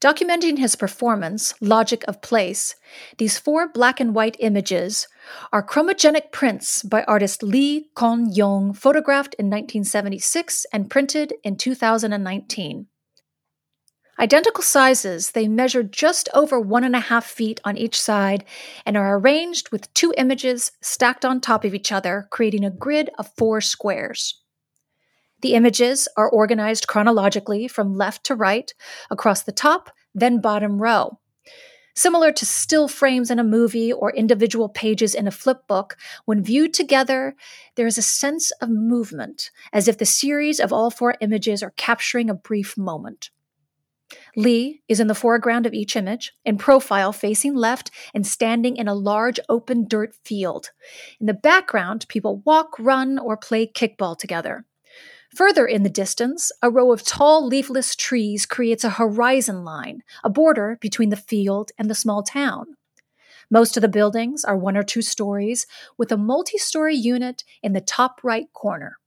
Documenting his performance, Logic of Place, these four black and white images are chromogenic prints by artist Lee Kun-Yong, photographed in 1976 and printed in 2019. Identical sizes, they measure just over one and a half feet on each side and are arranged with two images stacked on top of each other, creating a grid of four squares. The images are organized chronologically from left to right across the top, then bottom row. Similar to still frames in a movie or individual pages in a flip book, when viewed together, there is a sense of movement, as if the series of all four images are capturing a brief moment. Lee is in the foreground of each image, in profile facing left and standing in a large open dirt field. In the background, people walk, run, or play kickball together. Further in the distance, a row of tall leafless trees creates a horizon line, a border between the field and the small town. Most of the buildings are one or two stories, with a multi story unit in the top right corner.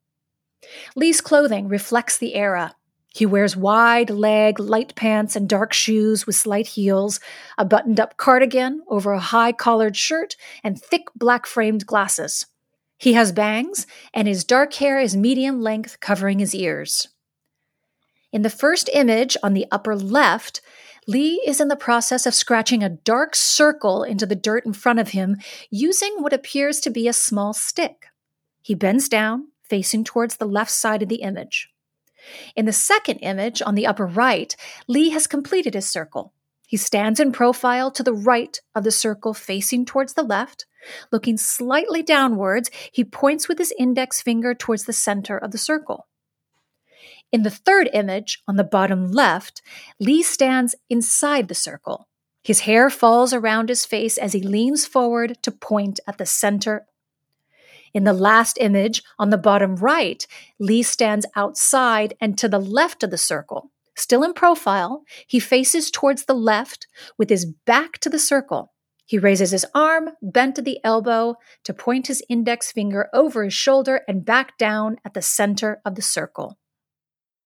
Lee's clothing reflects the era. He wears wide leg, light pants, and dark shoes with slight heels, a buttoned up cardigan over a high collared shirt, and thick black framed glasses. He has bangs, and his dark hair is medium length, covering his ears. In the first image on the upper left, Lee is in the process of scratching a dark circle into the dirt in front of him using what appears to be a small stick. He bends down, facing towards the left side of the image. In the second image on the upper right, Lee has completed his circle. He stands in profile to the right of the circle facing towards the left. Looking slightly downwards, he points with his index finger towards the center of the circle. In the third image, on the bottom left, Lee stands inside the circle. His hair falls around his face as he leans forward to point at the center. In the last image, on the bottom right, Lee stands outside and to the left of the circle. Still in profile, he faces towards the left with his back to the circle. He raises his arm, bent at the elbow, to point his index finger over his shoulder and back down at the center of the circle.